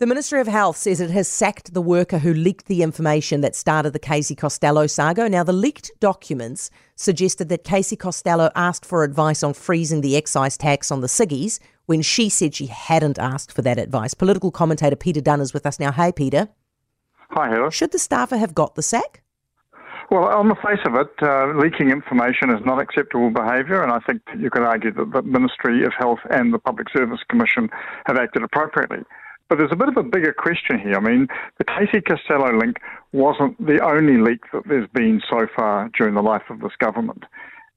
The Ministry of Health says it has sacked the worker who leaked the information that started the Casey Costello saga. Now, the leaked documents suggested that Casey Costello asked for advice on freezing the excise tax on the ciggies when she said she hadn't asked for that advice. Political commentator Peter Dunne is with us now. Hey, Peter. Hi, Heather. Should the staffer have got the sack? Well, on the face of it, uh, leaking information is not acceptable behaviour, and I think you could argue that the Ministry of Health and the Public Service Commission have acted appropriately. But there's a bit of a bigger question here. I mean, the Casey Costello link wasn't the only leak that there's been so far during the life of this government.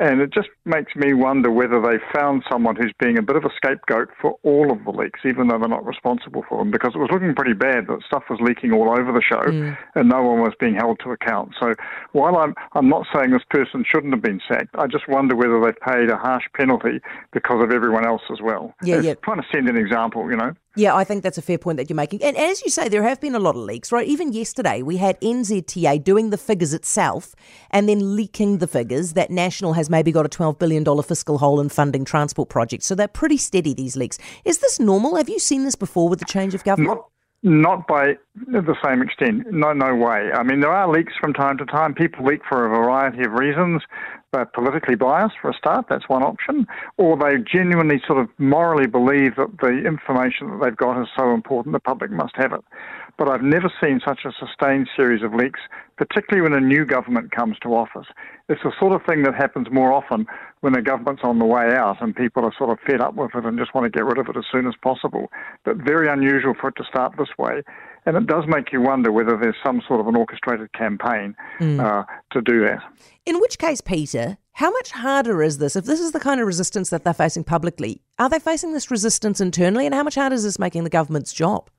And it just makes me wonder whether they found someone who's being a bit of a scapegoat for all of the leaks, even though they're not responsible for them, because it was looking pretty bad that stuff was leaking all over the show mm. and no one was being held to account. So while I'm, I'm not saying this person shouldn't have been sacked, I just wonder whether they've paid a harsh penalty because of everyone else as well. Yeah, it's yeah. Trying to send an example, you know. Yeah, I think that's a fair point that you're making. And as you say, there have been a lot of leaks, right? Even yesterday, we had NZTA doing the figures itself and then leaking the figures that National has maybe got a $12 billion fiscal hole in funding transport projects. So they're pretty steady, these leaks. Is this normal? Have you seen this before with the change of government? Not- not by the same extent. No, no way. I mean, there are leaks from time to time. People leak for a variety of reasons. They're politically biased, for a start. That's one option. Or they genuinely sort of morally believe that the information that they've got is so important the public must have it. But I've never seen such a sustained series of leaks, particularly when a new government comes to office. It's the sort of thing that happens more often when the government's on the way out and people are sort of fed up with it and just want to get rid of it as soon as possible. But very unusual for it to start this way. And it does make you wonder whether there's some sort of an orchestrated campaign mm. uh, to do that. In which case, Peter, how much harder is this? If this is the kind of resistance that they're facing publicly, are they facing this resistance internally? And how much harder is this making the government's job?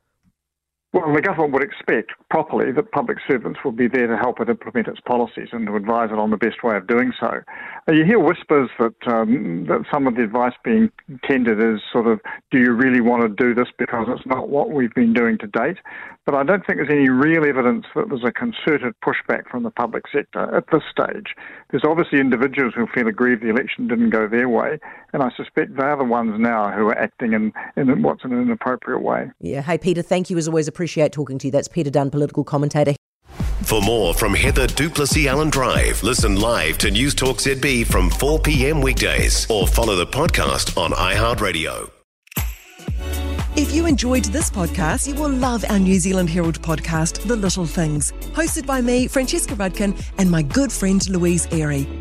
Well, the government would expect properly that public servants will be there to help it implement its policies and to advise it on the best way of doing so. Uh, you hear whispers that um, that some of the advice being tendered is sort of, do you really want to do this because it's not what we've been doing to date? But I don't think there's any real evidence that there's a concerted pushback from the public sector at this stage. There's obviously individuals who feel aggrieved the election didn't go their way, and I suspect they're the ones now who are acting in, in what's an inappropriate way. Yeah. Hey, Peter, thank you as always. Appreciate talking to you. That's Peter Dunne, political commentator. For more from Heather du Plessis-Allen Drive, listen live to News Talk ZB from 4 p.m. weekdays or follow the podcast on iHeartRadio. If you enjoyed this podcast, you will love our New Zealand Herald podcast, The Little Things, hosted by me, Francesca Rudkin, and my good friend Louise Ayrey.